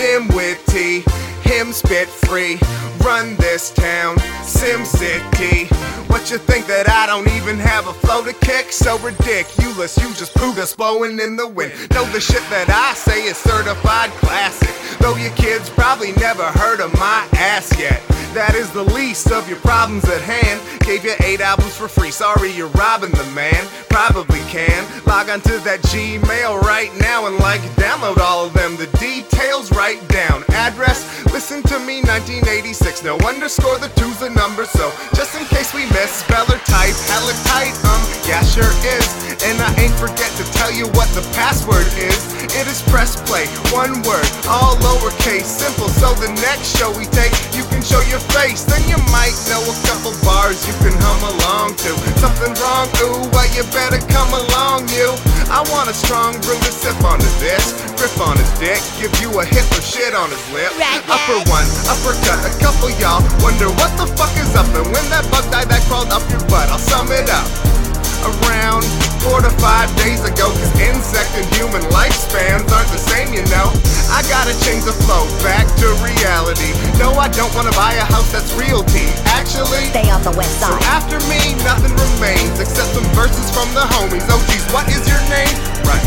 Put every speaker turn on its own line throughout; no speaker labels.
Dim-Witty, him spit free. Run this town, Sim City. What you think that I don't even have a flow to kick? So ridiculous, you just proved us blowing in the wind. Know the shit that I say is certified classic. Though your kids probably never heard of my ass yet. That is the least of your problems at hand. Gave you eight albums for free. Sorry you're robbing the man. Probably can. Log on to that Gmail right now and like download all of them. Listen to me, 1986. No underscore, the two's a number. So just in case we miss, spell or type, hella tight. Um, yeah, sure is. And I ain't forget to tell you what the password is. It is press play, one word, all lowercase, simple. So the next show we take, you can show your face. Then you might know a couple bars you can hum along to. Something wrong, ooh, well you better come along, you. I want a strong brew to sip on his this, grip on his dick, give you a hit or shit on his lip. Upper one, uppercut, a couple y'all wonder what the fuck is up. And when that bug died that crawled up your butt, I'll sum it up around four to five days ago. Cause insect and human lifespans aren't the same, you know. I gotta change the flow back to reality. No, I don't wanna buy a house that's realty. Actually,
Stay off the west side.
so after me, nothing remains verses from the homies. Oh, geez, what is your name? Right.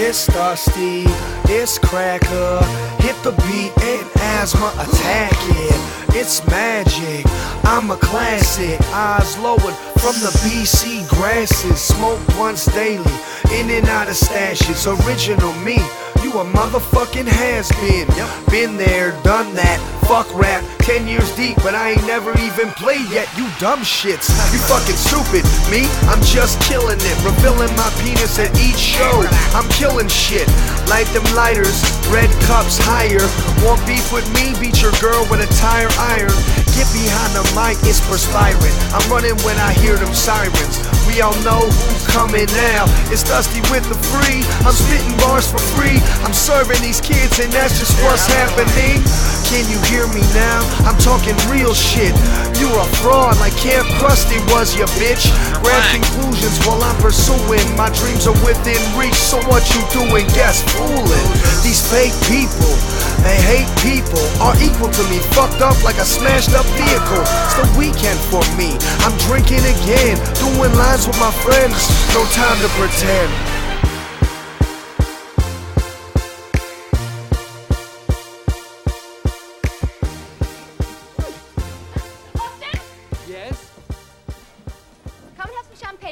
It's Dusty, it's Cracker. Hit the beat and asthma attack it. It's magic, I'm a classic. Eyes lowered from the BC grasses. Smoke once daily, in and out of stashes. Original me, you a motherfucking has been. Been there, done that. Fuck rap, 10 years deep, but I ain't never even played yet. You dumb shits, you fucking stupid. Me, I'm just killing it. Revealing my penis at each show. I'm killing shit. Light them lighters, red cups higher. Want beef with me? Beat your girl with a tire iron. Get behind the mic, it's perspiring. I'm running when I hear them sirens. We all know who's coming now. It's Dusty with the free. I'm spitting bars for free. I'm serving these kids, and that's just what's happening. Can you hear me now? I'm talking real shit. You're a fraud like Camp Krusty was, your bitch. Grab conclusions while I'm pursuing. My dreams are within reach, so what you doing? Guess fooling. These fake people, they hate people, are equal to me. Fucked up like a smashed up vehicle. It's the weekend for me. I'm drinking again, doing lines with my friends. No time to pretend.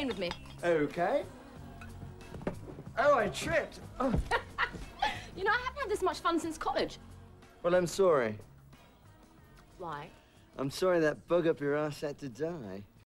With me.
Okay. Oh, I tripped. Oh.
You know, I haven't had this much fun since college.
Well, I'm sorry.
Why?
I'm sorry that bug up your ass had to die.